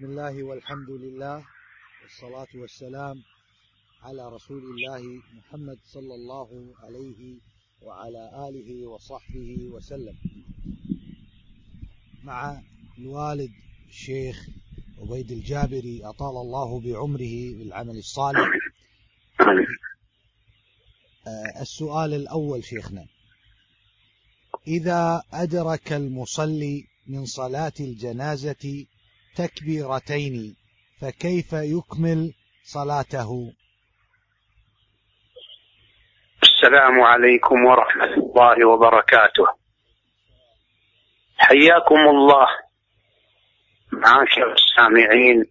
بسم الله والحمد لله والصلاة والسلام على رسول الله محمد صلى الله عليه وعلى آله وصحبه وسلم. مع الوالد الشيخ عبيد الجابري أطال الله بعمره بالعمل الصالح. آه، السؤال الأول شيخنا إذا أدرك المصلي من صلاة الجنازة تكبيرتين فكيف يكمل صلاته؟ السلام عليكم ورحمة الله وبركاته. حياكم الله معاشر السامعين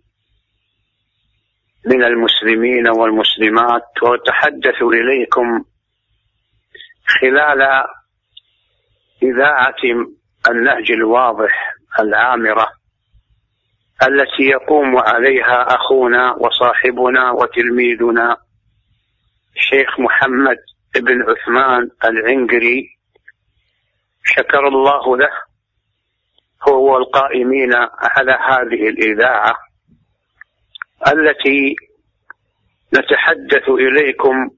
من المسلمين والمسلمات وأتحدث إليكم خلال إذاعة النهج الواضح العامرة التي يقوم عليها أخونا وصاحبنا وتلميذنا الشيخ محمد بن عثمان العنقري. شكر الله له هو والقائمين على هذه الإذاعة التي نتحدث إليكم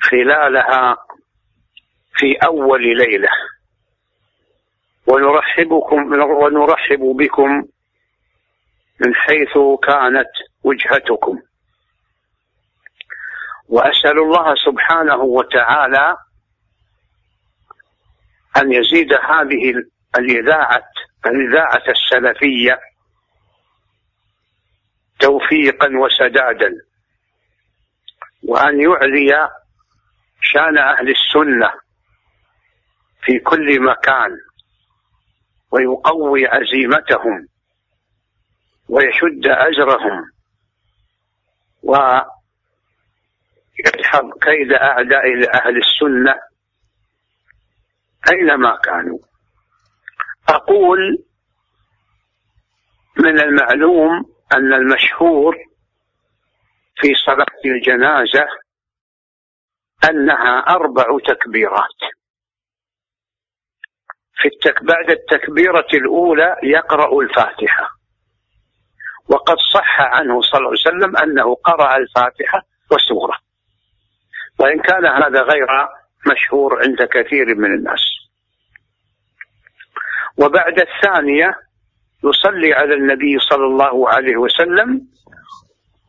خلالها في أول ليلة. ونرحبكم ونرحب بكم من حيث كانت وجهتكم. وأسأل الله سبحانه وتعالى أن يزيد هذه الإذاعة الإذاعة السلفية توفيقا وسدادا وأن يعلي شأن أهل السنة في كل مكان ويقوي عزيمتهم. ويشد أجرهم. ويدحض كيد أعداء أهل السنة أينما كانوا. أقول من المعلوم أن المشهور في صلاة الجنازة أنها أربع تكبيرات. في التك... بعد التكبيرة الأولى يقرأ الفاتحة. وقد صح عنه صلى الله عليه وسلم أنه قرأ الفاتحة وسورة وإن كان هذا غير مشهور عند كثير من الناس. وبعد الثانية يصلي على النبي صلى الله عليه وسلم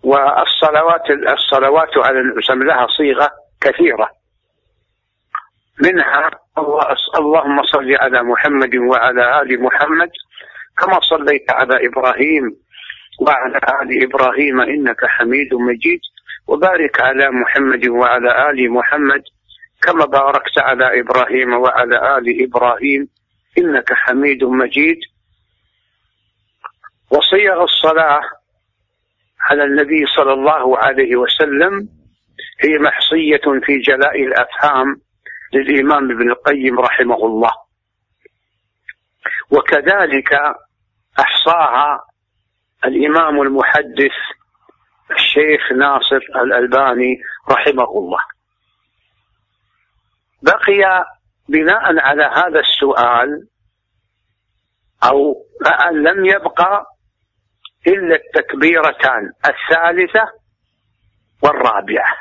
والصلوات الصلوات على النبي لها صيغة كثيرة. منها اللهم صل على محمد وعلى آل محمد كما صليت على إبراهيم وعلى آل إبراهيم إنك حميد مجيد. وبارك على محمد وعلى آل محمد كما باركت على إبراهيم وعلى آل إبراهيم إنك حميد مجيد. وصيغ الصلاة على النبي صلى الله عليه وسلم هي محصية في جلاء الأفهام للإمام ابن القيم رحمه الله. وكذلك أحصاها الإمام المحدث الشيخ ناصر الألباني رحمه الله. بقي بناء على هذا السؤال أو لم يبقى إلا التكبيرتان الثالثة والرابعة.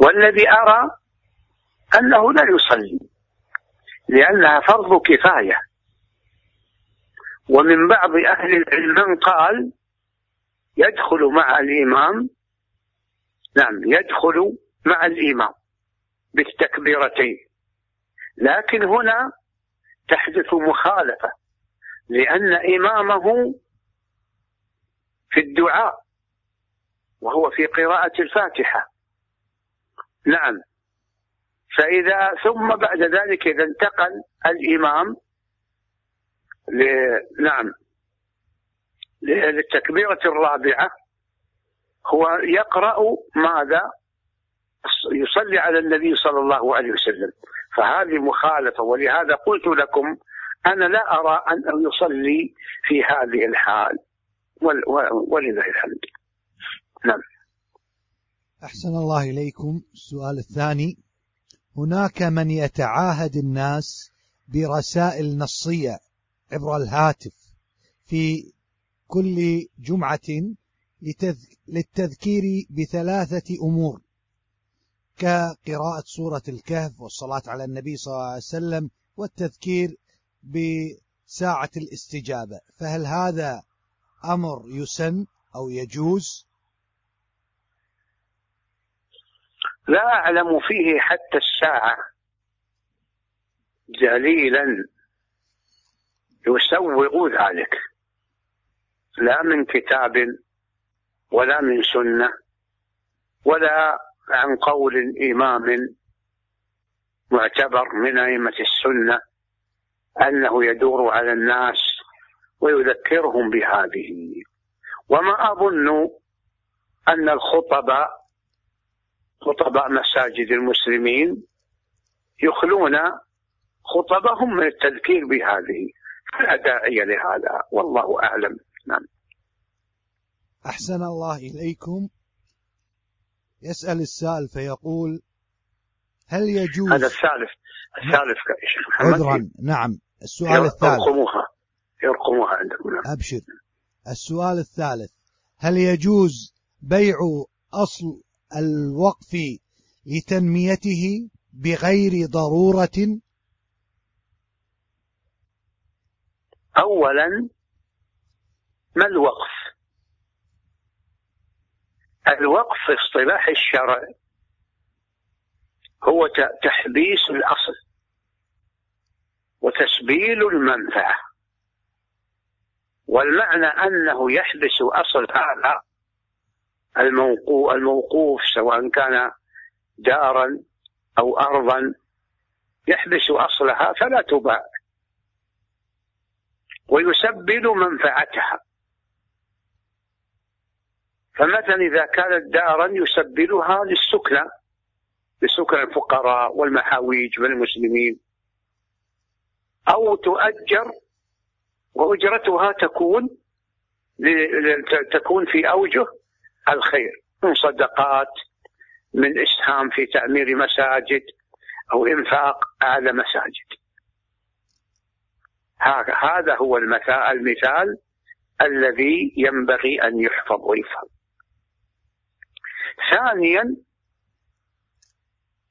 والذي أرى أنه لا يصلي لأنها فرض كفاية. ومن بعض أهل العلم من قال يدخل مع الإمام نعم يدخل مع الإمام بالتكبيرتين. لكن هنا تحدث مخالفة لأن إمامه في الدعاء وهو في قراءة الفاتحة. نعم. فإذا ثم بعد ذلك إذا انتقل الإمام ل... نعم. للتكبيرة الرابعة هو يقرأ ماذا؟ يصلي على النبي صلى الله عليه وسلم. فهذه مخالفة ولهذا قلت لكم أنا لا أرى أن يصلي في هذه الحال. ولله الحمد. نعم. أحسن الله إليكم. السؤال الثاني. هناك من يتعاهد الناس برسائل نصية عبر الهاتف في كل جمعة للتذكير بثلاثة أمور. كقراءة سورة الكهف والصلاة على النبي صلى الله عليه وسلم والتذكير بساعة الاستجابة. فهل هذا أمر يسن أو يجوز؟ لا أعلم فيه حتى الساعة. دليلا يسوغ ذلك. لا من كتاب ولا من سنة ولا عن قول إمام معتبر من أئمة السنة أنه يدور على الناس ويذكرهم بهذه. وما أظن أن الخطباء خطباء مساجد المسلمين يخلون خطبهم من التذكير بهذه. فلا داعي لهذا؟ والله أعلم. نعم. أحسن الله إليكم. يسأل السائل فيقول هل يجوز هذا الثالث الثالث شيخ محمد. عذرا. نعم. السؤال الثالث. يرقموها يرقموها عندكم نعم. أبشر. السؤال الثالث هل يجوز بيع أصل الوقف لتنميته بغير ضرورة؟ أولا ما الوقف؟ الوقف في اصطلاح الشرع هو تحبيس الأصل وتسبيل المنفعة. والمعنى أنه يحبس أصل هذا الموقوف سواء كان دارا أو أرضا يحبس أصلها فلا تباع. ويسبل منفعتها. فمثلا إذا كانت دارا يسبلها للسكنى لسكن الفقراء والمحاويج والمسلمين. أو تؤجر وأجرتها تكون تكون في أوجه الخير من صدقات من إسهام في تعمير مساجد أو إنفاق على مساجد. هذا هو المثال الذي ينبغي أن يحفظ ويفهم. ثانيا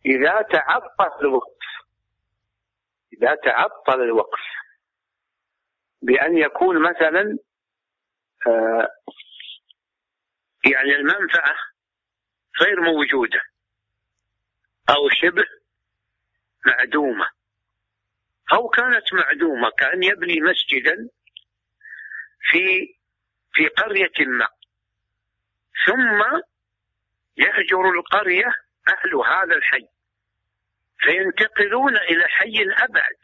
إذا تعطل الوقف إذا تعطل الوقف بأن يكون مثلا آه يعني المنفعة غير موجودة أو شبه معدومة. أو كانت معدومة كأن يبني مسجدا في في قرية ما. ثم يهجر القرية أهل هذا الحي فينتقلون إلى حي أبعد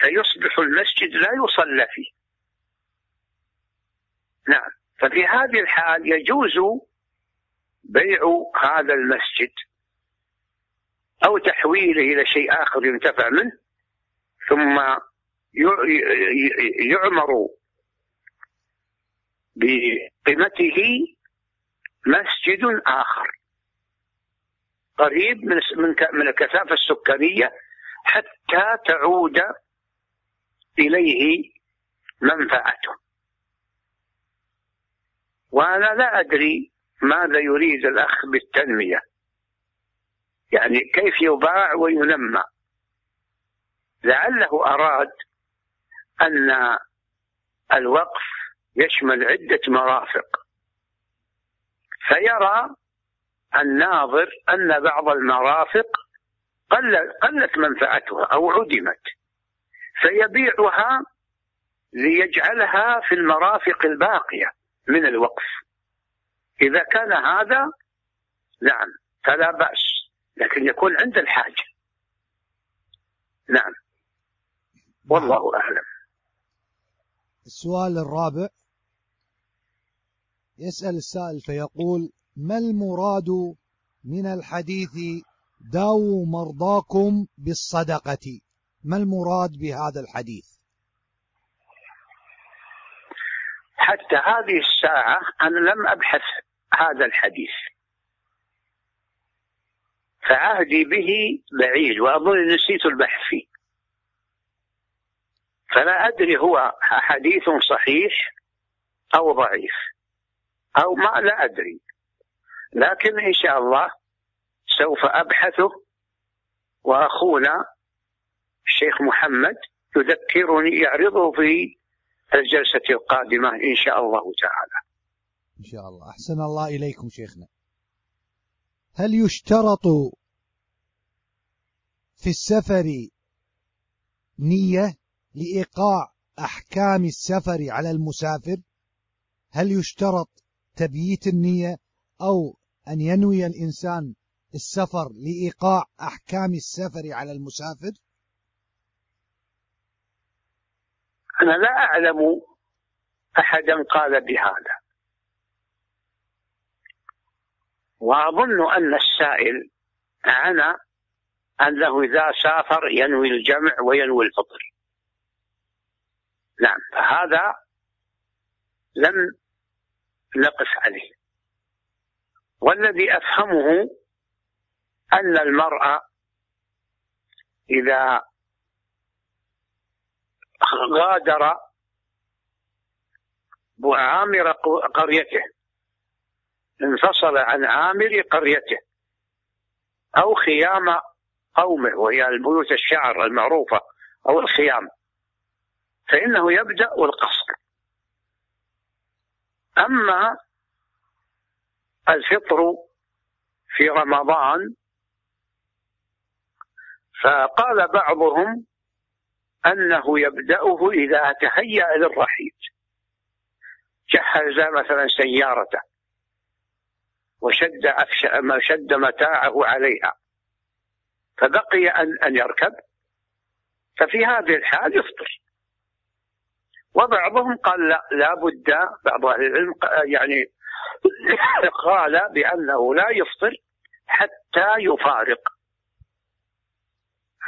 فيصبح المسجد لا يصلى فيه. نعم ففي هذه الحال يجوز بيع هذا المسجد أو تحويله إلى شيء آخر ينتفع منه. ثم يعمر بقيمته مسجد آخر. قريب من من الكثافة السكانية حتى تعود إليه منفعته. وأنا لا أدري ماذا يريد الأخ بالتنمية. يعني كيف يباع وينمى. لعله أراد أن الوقف يشمل عدة مرافق. فيرى الناظر أن بعض المرافق قلت منفعتها أو عدمت فيبيعها ليجعلها في المرافق الباقية من الوقف. إذا كان هذا نعم فلا بأس لكن يكون عند الحاجة. نعم. والله أعلم. السؤال الرابع. يسأل السائل فيقول ما المراد من الحديث داووا مرضاكم بالصدقة ما المراد بهذا الحديث؟ حتى هذه الساعة أنا لم أبحث هذا الحديث. فعهدي به بعيد وأظن نسيت البحث فيه. فلا أدري هو حديث صحيح أو ضعيف أو ما لا أدري. لكن إن شاء الله سوف أبحثه وأخونا الشيخ محمد يذكرني يعرضه في الجلسة القادمة إن شاء الله تعالى. إن شاء الله. أحسن الله إليكم شيخنا. هل يشترط في السفر نية لإيقاع أحكام السفر على المسافر؟ هل يشترط تبييت النية أو أن ينوي الإنسان السفر لإيقاع أحكام السفر على المسافر؟ أنا لا أعلم أحدا قال بهذا. وأظن أن السائل عنا أنه إذا سافر ينوي الجمع وينوي الفطر. نعم. فهذا لم نقف عليه. والذي أفهمه أن المرأة إذا غادر عامر قريته انفصل عن عامر قريته أو خيام قومه وهي البيوت الشعر المعروفة أو الخيام. فإنه يبدأ القصر أما الفطر في رمضان فقال بعضهم أنه يبدأه إذا تهيأ للرحيل. جهز مثلا سيارته وشد ما شد متاعه عليها. فبقي أن أن يركب. ففي هذه الحال يفطر. وبعضهم قال لا لا بد بعض أهل العلم يعني قال بأنه لا يفطر حتى يفارق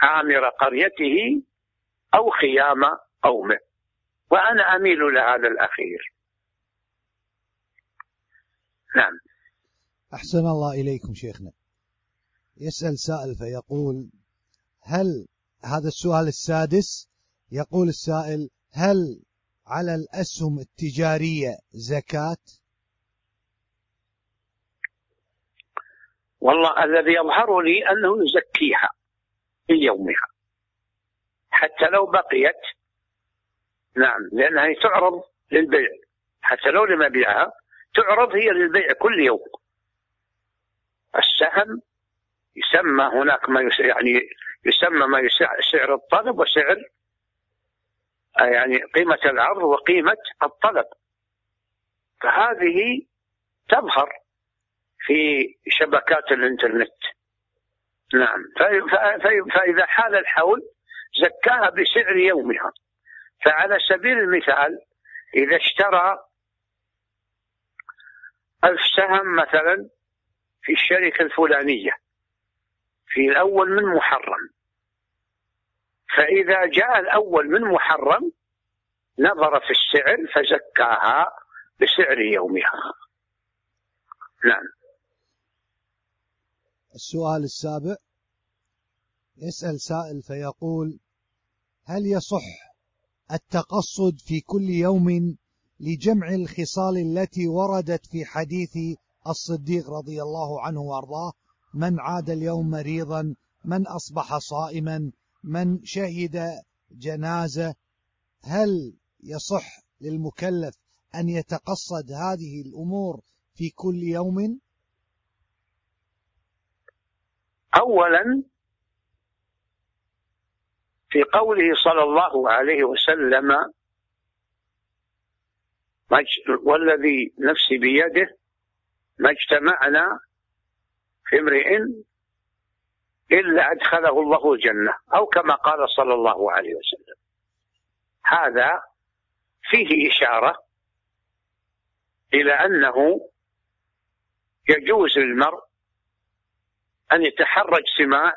عامر قريته أو خيام قومه. وأنا أميل لهذا الأخير. نعم. أحسن الله إليكم شيخنا. يسأل سائل فيقول هل هذا السؤال السادس؟ يقول السائل هل على الأسهم التجارية زكاة؟ والله الذي يظهر لي أنه يزكيها في يومها. حتى لو بقيت نعم لأنها تعرض للبيع. حتى لو لم يبيعها تعرض هي للبيع كل يوم. السهم يسمى هناك ما يعني يسمى ما سعر الطلب وسعر يعني قيمة العرض وقيمة الطلب. فهذه تظهر في شبكات الإنترنت. نعم. فإذا حال الحول زكاها بسعر يومها. فعلى سبيل المثال إذا اشترى ألف سهم مثلا في الشركة الفلانية في الأول من محرم فإذا جاء الأول من محرم نظر في السعر فزكاها بسعر يومها. نعم. السؤال السابع. يسأل سائل فيقول هل يصح التقصد في كل يوم لجمع الخصال التي وردت في حديث الصديق رضي الله عنه وأرضاه؟ من عاد اليوم مريضا من أصبح صائما من شهد جنازة هل يصح للمكلف أن يتقصد هذه الأمور في كل يوم؟ اولا في قوله صلى الله عليه وسلم والذي نفسي بيده ما اجتمعنا في امرئ إلا أدخله الله الجنة أو كما قال صلى الله عليه وسلم. هذا فيه إشارة إلى أنه يجوز للمرء أن يتحرى اجتماع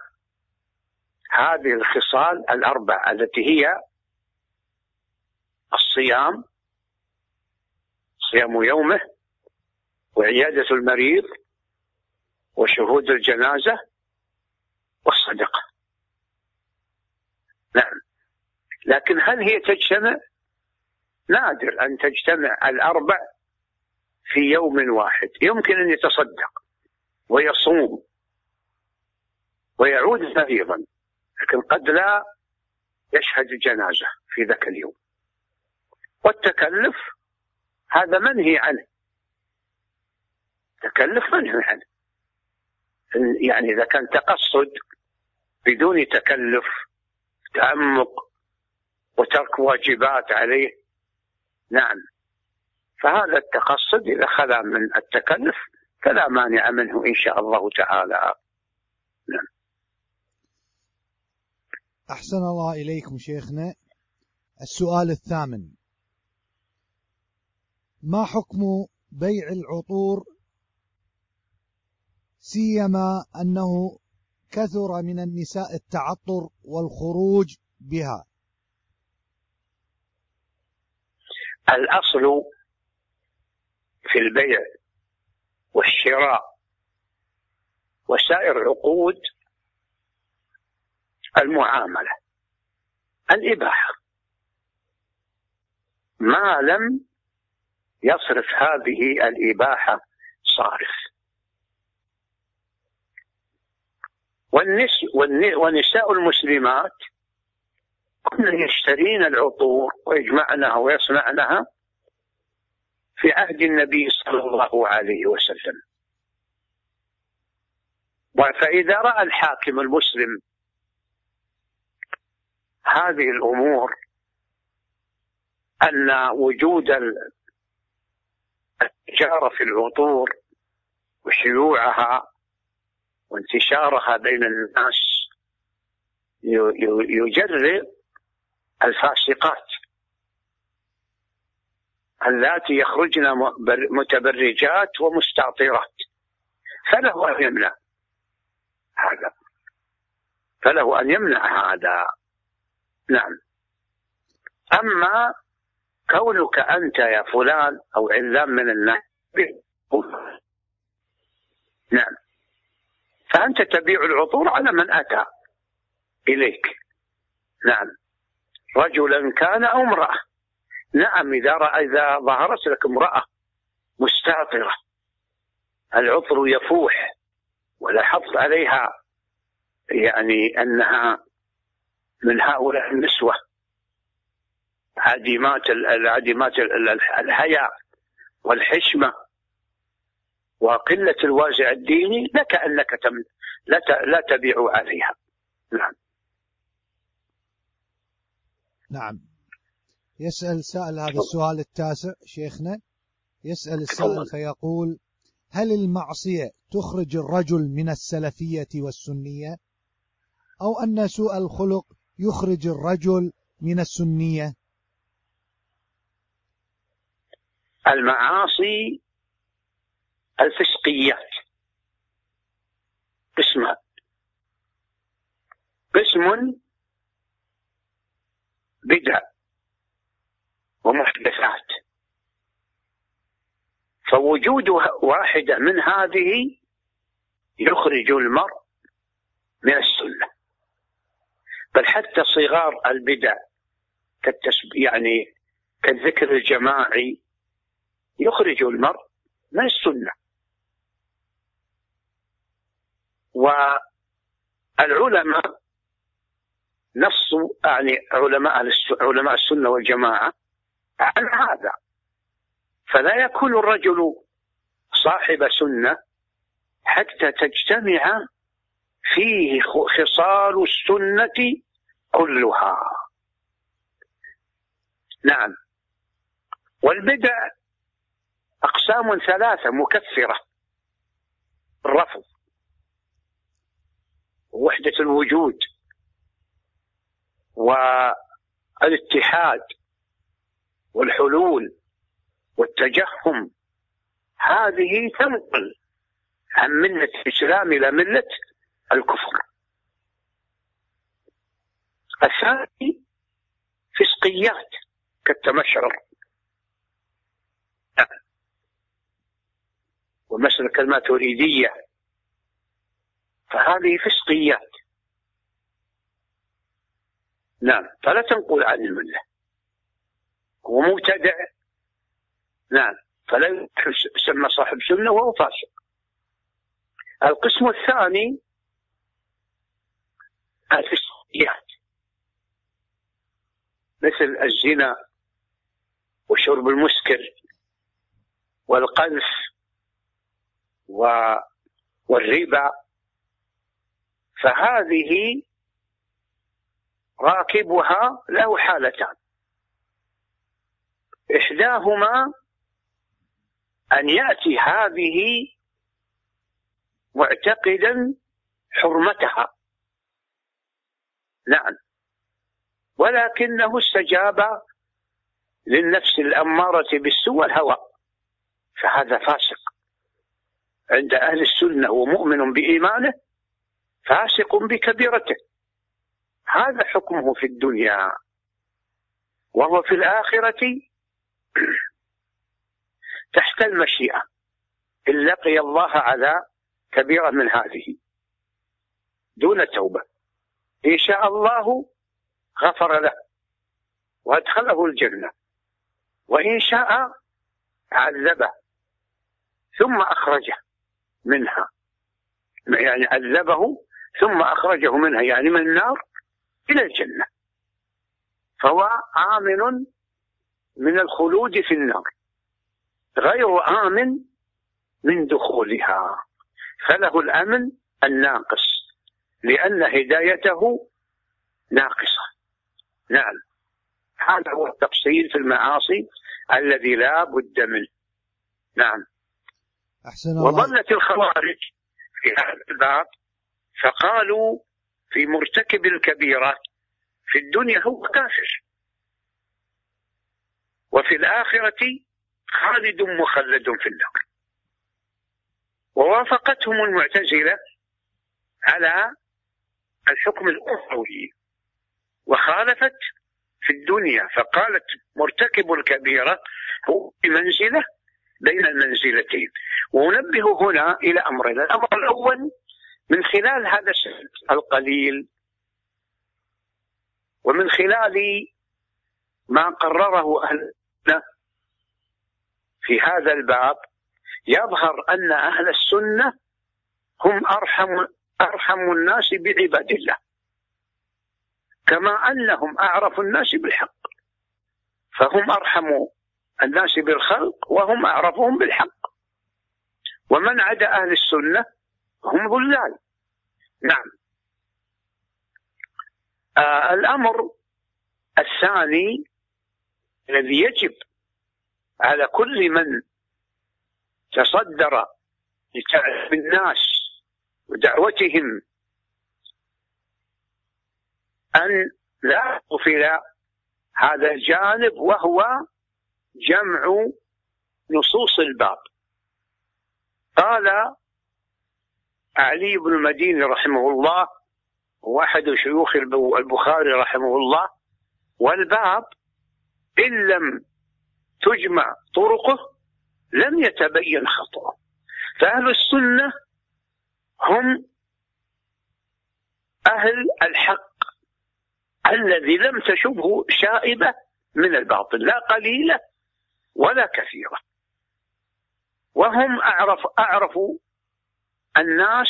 هذه الخصال الأربع التي هي الصيام صيام يومه وعيادة المريض وشهود الجنازة والصدقة. نعم لكن هل هي تجتمع؟ نادر أن تجتمع الأربع في يوم واحد. يمكن أن يتصدق ويصوم ويعود مريضا لكن قد لا يشهد الجنازة في ذاك اليوم. والتكلف هذا منهي عنه. تكلف منهي عنه. يعني إذا كان تقصد بدون تكلف تعمق وترك واجبات عليه. نعم. فهذا التقصد إذا خلا من التكلف فلا مانع منه إن شاء الله تعالى. نعم. أحسن الله إليكم شيخنا. السؤال الثامن. ما حكم بيع العطور؟ سيما أنه كثر من النساء التعطر والخروج بها. الأصل في البيع والشراء وسائر عقود المعاملة الإباحة. ما لم يصرف هذه الإباحة صارف ونساء المسلمات كن يشترين العطور ويجمعنها ويصنعنها في عهد النبي صلى الله عليه وسلم. فإذا رأى الحاكم المسلم هذه الأمور أن وجود التجارة في العطور وشيوعها وانتشارها بين الناس يجرئ الفاسقات اللاتي يخرجن متبرجات ومستعطرات. فله أن يمنع هذا. فله أن يمنع هذا. نعم. أما كونك أنت يا فلان أو علان من الناس نعم. فأنت تبيع العطور على من أتى إليك. نعم. رجلا كان أو امرأة. نعم إذا رأى إذا ظهرت لك امرأة مستعطرة العطر يفوح ولاحظت عليها يعني أنها من هؤلاء النسوة. عديمات العديمات الحياء والحشمة. وقلة الوازع الديني لك أنك تم لا لا تبيع عليها. نعم. نعم. يسأل سائل هذا السؤال التاسع شيخنا. يسأل السائل فيقول هل المعصية تخرج الرجل من السلفية والسنية؟ أو أن سوء الخلق يخرج الرجل من السنية؟ المعاصي الفسقيات قسمان قسم بدع ومحدثات. فوجود واحدة من هذه يخرج المرء من السنة. بل حتى صغار البدع كالتسب يعني كالذكر الجماعي يخرج المرء من السنة. والعلماء نصوا يعني علماء علماء السنة والجماعة عن هذا. فلا يكون الرجل صاحب سنة حتى تجتمع فيه خصال السنة كلها. نعم. والبدع أقسام ثلاثة مكفرة. الرفض. وحدة الوجود والاتحاد والحلول والتجهم هذه تنقل عن ملة الإسلام إلى ملة الكفر. الثاني فسقيات كالتمشعر ومسألة الماتوريدية فهذه فسقيات. نعم فلا تنقل عن الملة. هو مبتدع نعم فلا يسمى صاحب سنة وهو فاسق. القسم الثاني الفسقيات. مثل الزنا وشرب المسكر والقذف والربا. فهذه راكبها له حالتان. إحداهما أن يأتي هذه معتقدا حرمتها. نعم. ولكنه استجاب للنفس الأمارة بالسوء والهوى. فهذا فاسق. عند أهل السنة ومؤمن بإيمانه فاسق بكبيرته. هذا حكمه في الدنيا. وهو في الآخرة تحت المشيئة. إن لقي الله على كبيرة من هذه. دون توبة. إن شاء الله غفر له. وأدخله الجنة. وإن شاء عذبه. ثم أخرجه منها. يعني عذبه ثم أخرجه منها يعني من النار إلى الجنة. فهو آمن من الخلود في النار. غير آمن من دخولها. فله الأمن الناقص لأن هدايته ناقصة. نعم. هذا هو التفصيل في المعاصي الذي لا بد منه. نعم. أحسن الله. وظلت الخوارج في هذا الباب فقالوا في مرتكب الكبيرة في الدنيا هو كافر. وفي الآخرة خالد مخلد في النار. ووافقتهم المعتزلة على الحكم الأخروي. وخالفت في الدنيا فقالت مرتكب الكبيرة هو بمنزلة بين المنزلتين. وننبه هنا إلى أمرين الأمر الأول من خلال هذا القليل ومن خلال ما قرره أهلنا في هذا الباب يظهر أن أهل السنة هم أرحم أرحم الناس بعباد الله كما أنهم أعرف الناس بالحق فهم أرحم الناس بالخلق وهم أعرفهم بالحق. ومن عدا أهل السنة هم ضلال نعم. آه الأمر الثاني الذي يجب على كل من تصدر لتعلم الناس ودعوتهم أن لا يغفل هذا الجانب وهو جمع نصوص الباب. قال علي بن المديني رحمه الله واحد شيوخ البخاري رحمه الله والباب إن لم تجمع طرقه لم يتبين خطأه. فأهل السنة هم أهل الحق الذي لم تشبه شائبة من الباطل لا قليلة ولا كثيرة. وهم أعرف أعرف الناس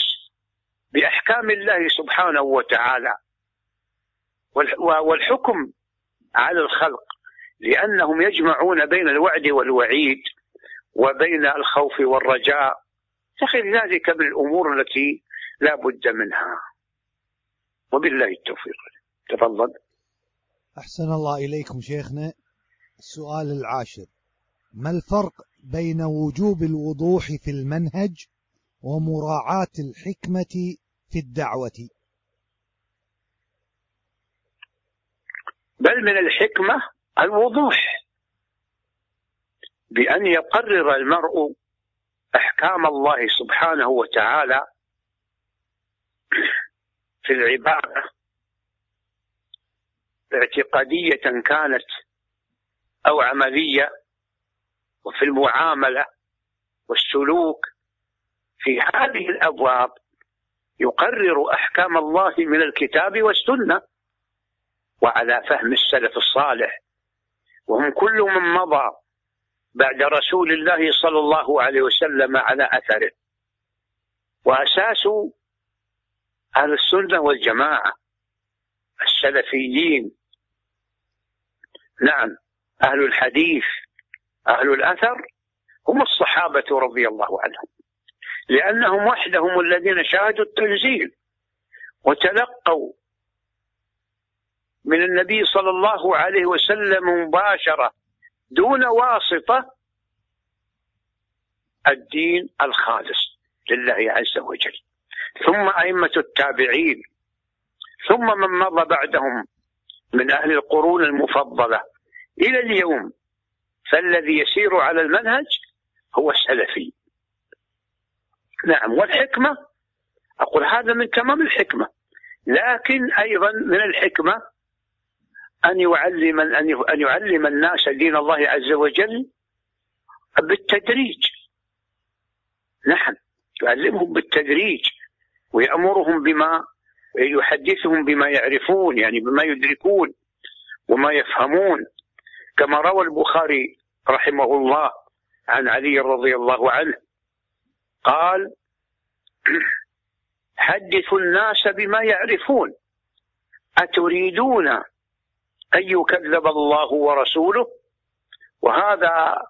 بأحكام الله سبحانه وتعالى. والحكم على الخلق لأنهم يجمعون بين الوعد والوعيد وبين الخوف والرجاء. تخيل ذلك من الأمور التي لا بد منها. وبالله التوفيق. تفضل. أحسن الله إليكم شيخنا. السؤال العاشر. ما الفرق بين وجوب الوضوح في المنهج ومراعاة الحكمة في الدعوة. بل من الحكمة الوضوح. بأن يقرر المرء أحكام الله سبحانه وتعالى في العبادة. اعتقادية كانت أو عملية وفي المعاملة والسلوك في هذه الأبواب يقرر أحكام الله من الكتاب والسنة وعلى فهم السلف الصالح. وهم كل من مضى بعد رسول الله صلى الله عليه وسلم على أثره. واساس أهل السنة والجماعة السلفيين. نعم أهل الحديث أهل الأثر هم الصحابة رضي الله عنهم. لأنهم وحدهم الذين شاهدوا التنزيل وتلقوا من النبي صلى الله عليه وسلم مباشرة دون واسطة الدين الخالص لله عز وجل. ثم أئمة التابعين ثم من مضى بعدهم من أهل القرون المفضلة إلى اليوم فالذي يسير على المنهج هو السلفي. نعم والحكمة أقول هذا من تمام الحكمة. لكن أيضا من الحكمة أن يعلم أن يعلم الناس دين الله عز وجل بالتدريج. نعم يعلمهم بالتدريج ويأمرهم بما يحدثهم بما يعرفون يعني بما يدركون وما يفهمون. كما روى البخاري رحمه الله عن علي رضي الله عنه قال حدثوا الناس بما يعرفون. أتريدون أن يكذب الله ورسوله؟ وهذا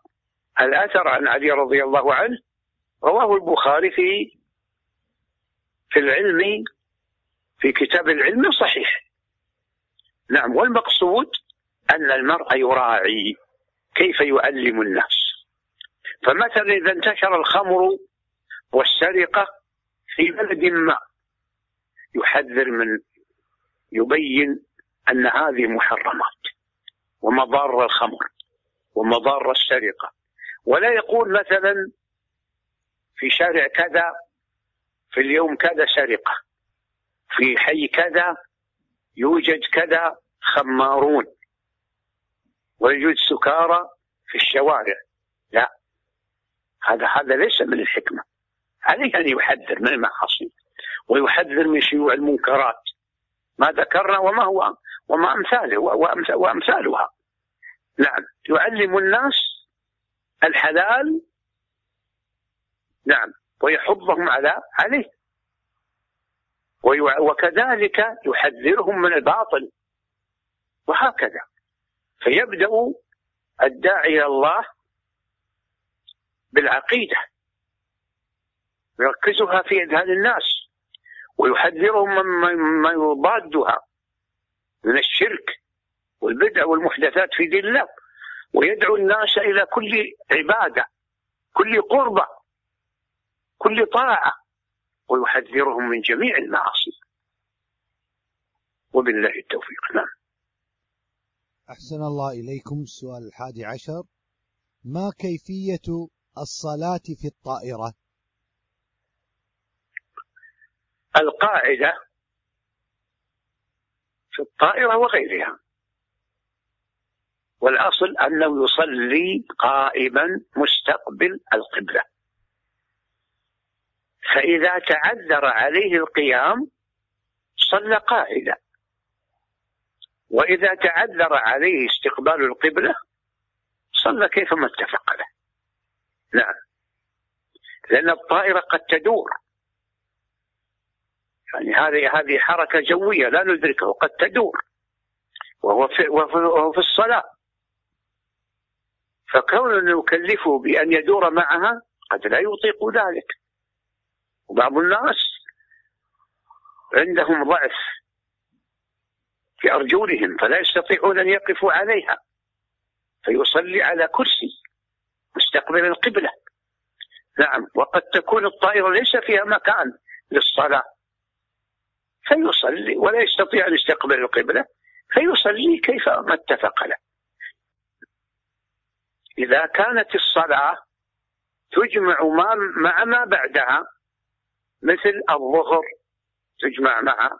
الأثر عن علي رضي الله عنه رواه البخاري في في العلم في كتاب العلم صحيح نعم والمقصود أن المرء يراعي كيف يعلم الناس. فمثلا إذا انتشر الخمر والسرقة في بلد ما يحذر من يبين أن هذه محرمات ومضار الخمر ومضار السرقة. ولا يقول مثلا في شارع كذا في اليوم كذا سرقة في حي كذا يوجد كذا خمارون. ويوجد سكارى في الشوارع. لا هذا هذا ليس من الحكمة. عليه أن يحذر من المعاصي ويحذر من شيوع المنكرات. ما ذكرنا وما هو وما أمثاله وأمثالها. نعم. يعلم الناس الحلال. نعم. ويحضهم على عليه. وكذلك يحذرهم من الباطل. وهكذا. فيبدأ الداعي إلى الله بالعقيدة. يركزها في أذهان الناس ويحذرهم مما يضادها من الشرك والبدع والمحدثات في دين الله ويدعو الناس إلى كل عبادة كل قربة كل طاعة ويحذرهم من جميع المعاصي. وبالله التوفيق. نعم. أحسن الله إليكم. السؤال الحادي عشر. ما كيفية الصلاة في الطائرة؟ القاعدة في الطائرة وغيرها. والأصل أنه يصلي قائما مستقبل القبلة. فإذا تعذر عليه القيام صلى قاعدا وإذا تعذر عليه استقبال القبلة صلى كيفما اتفق له. نعم. لأن الطائرة قد تدور. يعني هذه هذه حركة جوية لا ندركه قد تدور. وهو في, وهو في الصلاة. فكون نكلفه بأن يدور معها قد لا يطيق ذلك. وبعض الناس عندهم ضعف في أرجلهم فلا يستطيعون أن يقفوا عليها. فيصلي على كرسي مستقبل القبلة. نعم وقد تكون الطائرة ليس فيها مكان للصلاة. فيصلي ولا يستطيع أن يستقبل القبلة فيصلي كيف ما اتفق له. إذا كانت الصلاة تجمع ما مع ما بعدها مثل الظهر تجمع مع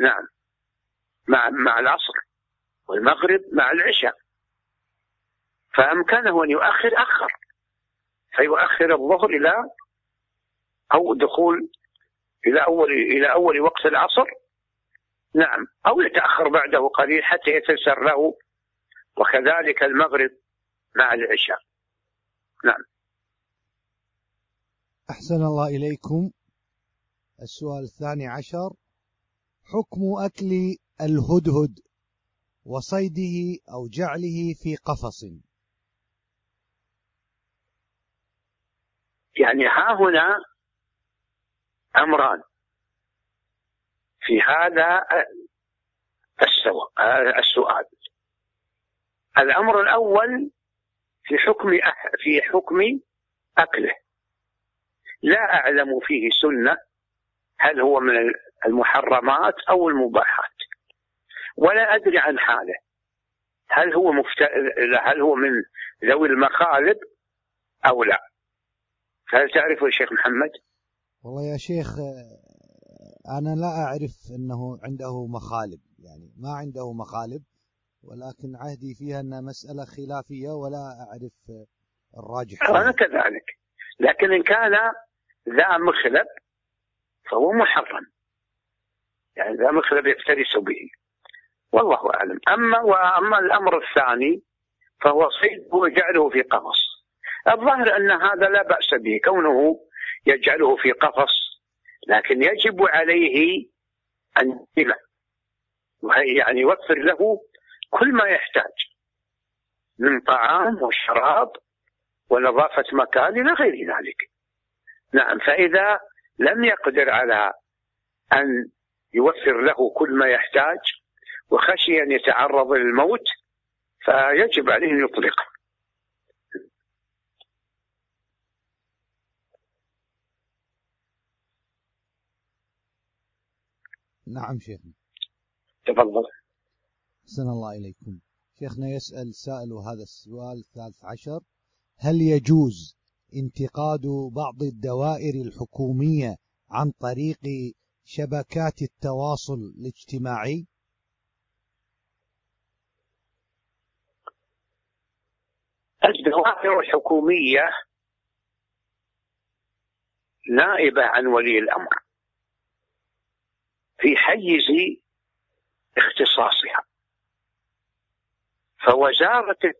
نعم مع مع العصر والمغرب مع العشاء. فأمكنه أن يؤخر أخر فيؤخر الظهر إلى أو دخول إلى أول إلى أول وقت العصر؟ نعم. أو يتأخر بعده قليل حتى يتيسر له وكذلك المغرب مع العشاء. نعم. أحسن الله إليكم. السؤال الثاني عشر. حكم أكل الهدهد وصيده أو جعله في قفص؟ يعني ها هنا أمران. في هذا السؤال. الأمر الأول في حكم في حكم أكله. لا أعلم فيه سنة هل هو من المحرمات أو المباحات. ولا أدري عن حاله. هل هو مفت... هل هو من ذوي المخالب أو لا. هل تعرفه يا شيخ محمد؟ والله يا شيخ أنا لا أعرف أنه عنده مخالب يعني ما عنده مخالب ولكن عهدي فيها أنها مسألة خلافية ولا أعرف الراجح أنا كذلك. لكن إن كان ذا مخلب فهو محرم. يعني ذا مخلب يفترس به. والله أعلم. أما وأما الأمر الثاني فهو صيد وجعله في قفص. الظاهر أن هذا لا بأس به كونه يجعله في قفص لكن يجب عليه أن يله يعني يوفر له كل ما يحتاج من طعام وشراب ونظافة مكان إلى غير ذلك. نعم فإذا لم يقدر على أن يوفر له كل ما يحتاج وخشي أن يتعرض للموت فيجب عليه أن يطلقه. نعم شيخنا. تفضل. أحسن الله إليكم. شيخنا يسأل سائل هذا السؤال الثالث عشر. هل يجوز انتقاد بعض الدوائر الحكومية عن طريق شبكات التواصل الاجتماعي؟ الدوائر الحكومية نائبة عن ولي الأمر. في حيز اختصاصها. فوزارة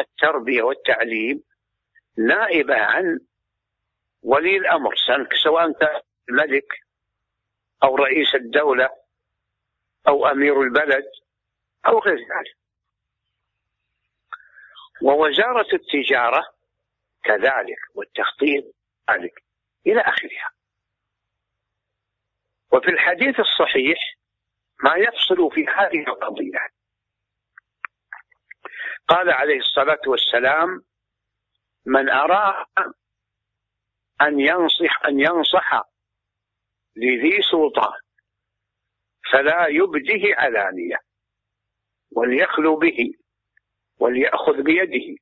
التربية والتعليم نائبة عن ولي الأمر سواء كان الملك أو رئيس الدولة أو أمير البلد أو غير ذلك. ووزارة التجارة كذلك والتخطيط ذلك إلى آخرها. وفي الحديث الصحيح ما يفصل في هذه القضية. قال عليه الصلاة والسلام من أراد أن ينصح أن ينصح لذي سلطان فلا يبده علانية وليخلو به وليأخذ بيده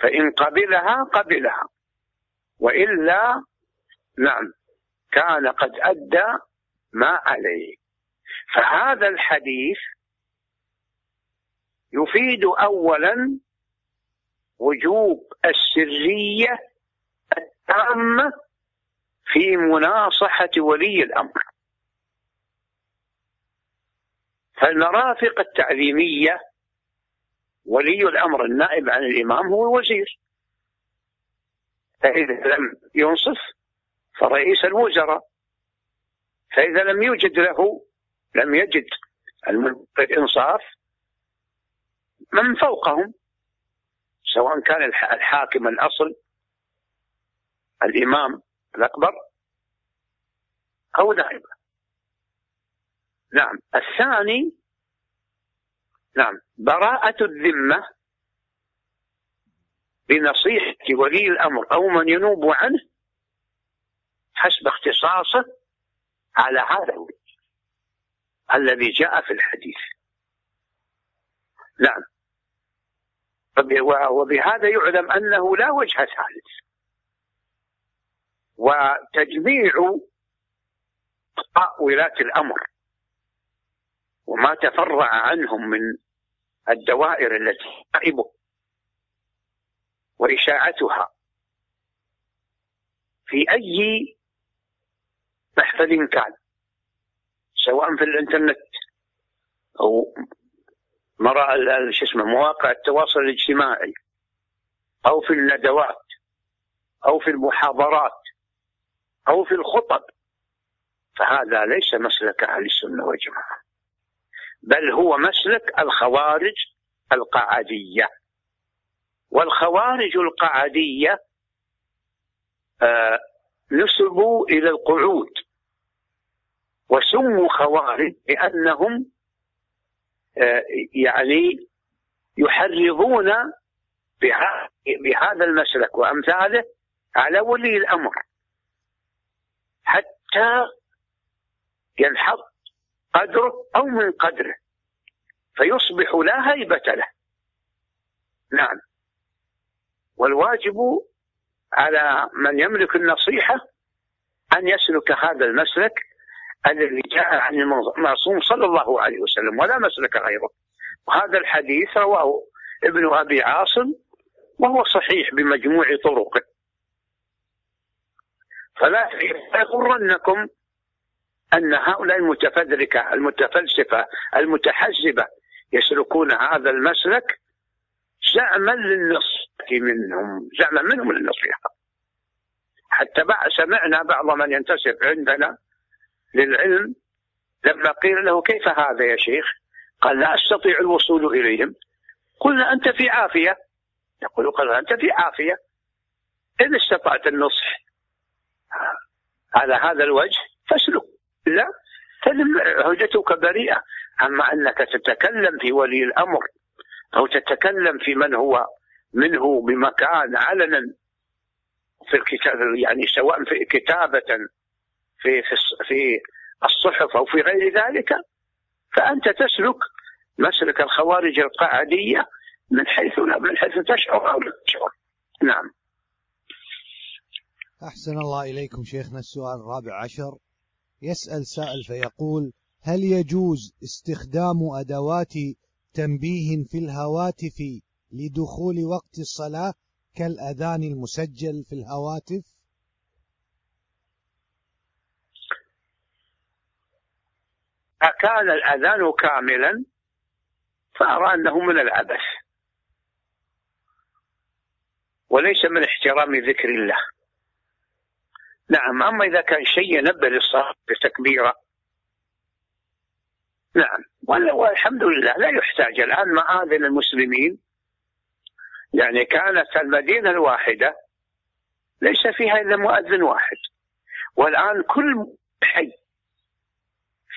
فإن قبلها قبلها وإلا نعم كان قد أدى ما عليه. فهذا الحديث يفيد أولا وجوب السرية التامة في مناصحة ولي الأمر. فالمرافق التعليمية ولي الأمر النائب عن الإمام هو الوزير. فإذا لم ينصف فرئيس الوزراء فإذا لم يوجد له لم يجد الإنصاف من فوقهم سواء كان الحاكم الأصل الإمام الأكبر أو نائبه نعم. الثاني نعم براءة الذمة بنصيحة ولي الأمر أو من ينوب عنه حسب اختصاصه على هذا الوجه الذي جاء في الحديث. نعم. وبهذا يعلم أنه لا وجه ثالث. وتجميع ولاة الأمر وما تفرع عنهم من الدوائر التي تعبه وإشاعتها في أي محفل كان سواء في الإنترنت أو شو اسمه مواقع التواصل الاجتماعي أو في الندوات أو في المحاضرات أو في الخطب فهذا ليس مسلك أهل السنة والجماعة بل هو مسلك الخوارج القعدية. والخوارج القعدية آه نسبوا إلى القعود. وسموا خوارج لأنهم آه يعني يحرضون بهذا المسلك وأمثاله على ولي الأمر. حتى ينحط قدره أو من قدره. فيصبح لا هيبة له. نعم. والواجب على من يملك النصيحة أن يسلك هذا المسلك الذي جاء عن المعصوم صلى الله عليه وسلم ولا مسلك غيره. وهذا الحديث رواه ابن أبي عاصم وهو صحيح بمجموع طرقه. فلا يغرنكم أن هؤلاء المتفذركة المتفلسفة المتحزبة يسلكون هذا المسلك زعما للنصيحة منهم. زعما منهم للنصيحة. حتى بعد سمعنا بعض من ينتسب عندنا للعلم. لما قيل له كيف هذا يا شيخ؟ قال لا أستطيع الوصول إليهم. قلنا أنت في عافية. يقول قال أنت في عافية. إن استطعت النصح على هذا الوجه فاسلك. لا هجتك بريئة. أما أنك تتكلم في ولي الأمر أو تتكلم في من هو منه بمكان علنا في الكتاب يعني سواء في كتابة في في الصحف أو في غير ذلك فأنت تسلك مسلك الخوارج القاعدية من حيث من حيث تشعر أو لا تشعر. نعم. أحسن الله إليكم شيخنا السؤال الرابع عشر. يسأل سائل فيقول هل يجوز استخدام أدوات تنبيه في الهواتف لدخول وقت الصلاة كالأذان المسجل في الهواتف؟ أكان الأذان كاملا فأرى أنه من العبث. وليس من احترام ذكر الله. نعم أما إذا كان شيء ينبه للصلاة بتكبيرة. نعم والحمد لله لا يحتاج الآن مآذن المسلمين. يعني كانت المدينة الواحدة ليس فيها إلا مؤذن واحد. والآن كل حي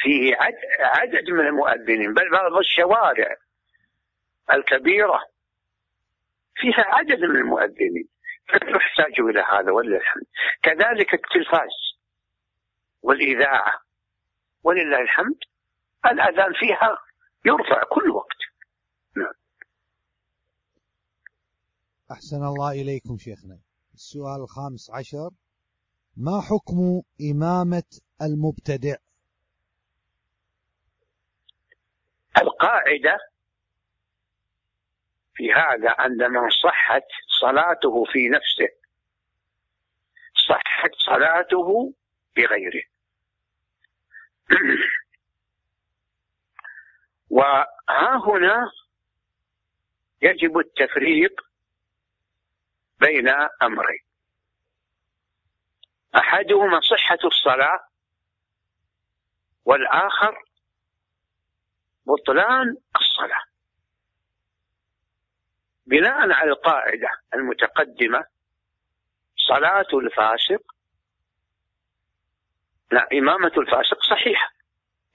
فيه عدد من المؤذنين بل بعض الشوارع الكبيرة فيها عدد من المؤذنين. يحتاج إلى هذا ولله الحمد كذلك التلفاز والإذاعة. ولله الحمد الأذان فيها يرفع كل وقت. نعم. أحسن الله إليكم شيخنا. السؤال الخامس عشر. ما حكم إمامة المبتدع؟ القاعدة في هذا عندما صحت صلاته في نفسه. صحت صلاته بغيره. وها هنا يجب التفريق بين أمرين. أحدهما صحة الصلاة والآخر بطلان الصلاة. بناء على القاعدة المتقدمة صلاة الفاسق لا إمامة الفاسق صحيحة.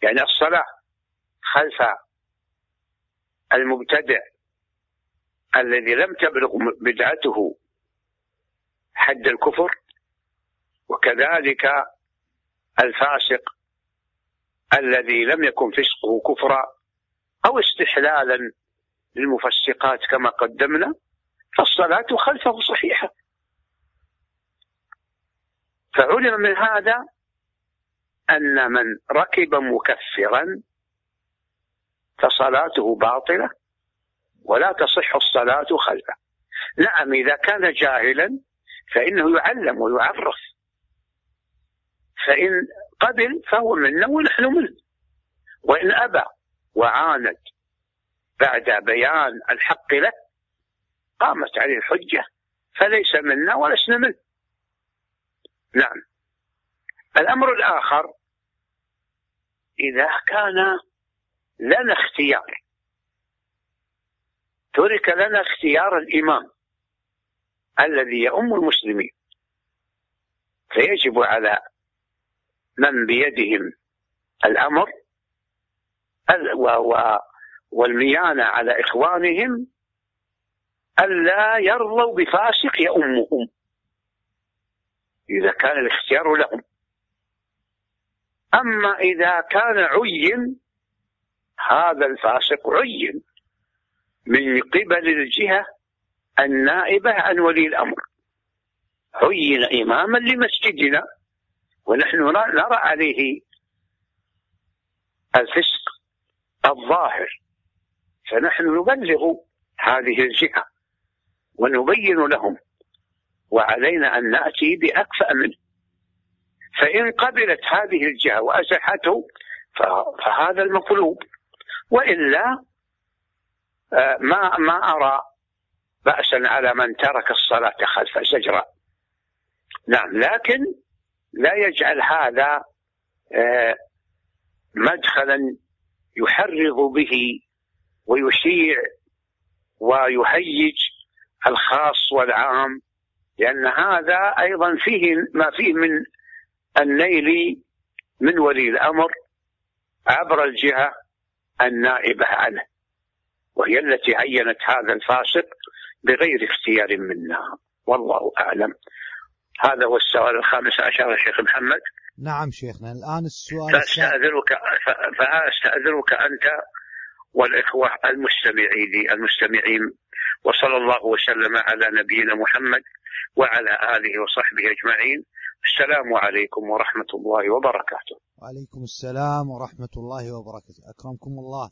يعني الصلاة خلف المبتدع الذي لم تبلغ بدعته حد الكفر وكذلك الفاسق الذي لم يكن فسقه كفرا أو استحلالا للمفسقات كما قدمنا فالصلاة خلفه صحيحة. فعلم من هذا أن من ركب مكفرا فصلاته باطلة ولا تصح الصلاة خلفه. نعم إذا كان جاهلا فإنه يعلم ويعرف. فإن قبل فهو منا ونحن منه. وإن أبى وعاند بعد بيان الحق له قامت عليه الحجة فليس منا ولسنا منه. نعم. الأمر الآخر إذا كان لنا اختيار ترك لنا اختيار الإمام الذي يؤم المسلمين فيجب على من بيدهم الأمر والميانة على إخوانهم ألا يرضوا بفاسق يؤمهم. إذا كان الاختيار لهم. أما إذا كان عين هذا الفاسق عين. من قبل الجهة النائبة عن ولي الأمر. عين إماما لمسجدنا. ونحن نرى عليه الفسق. الظاهر. فنحن نبلغ هذه الجهة ونبين لهم وعلينا أن نأتي بأكفأ منه فإن قبلت هذه الجهة وأزحته فهذا المطلوب. وإلا آه، ما ما أرى بأسا على من ترك الصلاة خلف شجرة. نعم لكن لا يجعل هذا آه، مدخلا يحرض به ويشيع ويهيج الخاص والعام لأن هذا أيضا فيه ما فيه من النيل من ولي الأمر عبر الجهة النائبة عنه وهي التي عينت هذا الفاسق بغير اختيار منا. والله أعلم. هذا هو السؤال الخامس عشر شيخ محمد. نعم شيخنا الآن السؤال فأستأذنك فأستأذنك أنت والإخوة المستمعين المستمعين وصلى الله وسلم على نبينا محمد وعلى آله وصحبه أجمعين. السلام عليكم ورحمة الله وبركاته. وعليكم السلام ورحمة الله وبركاته. أكرمكم الله.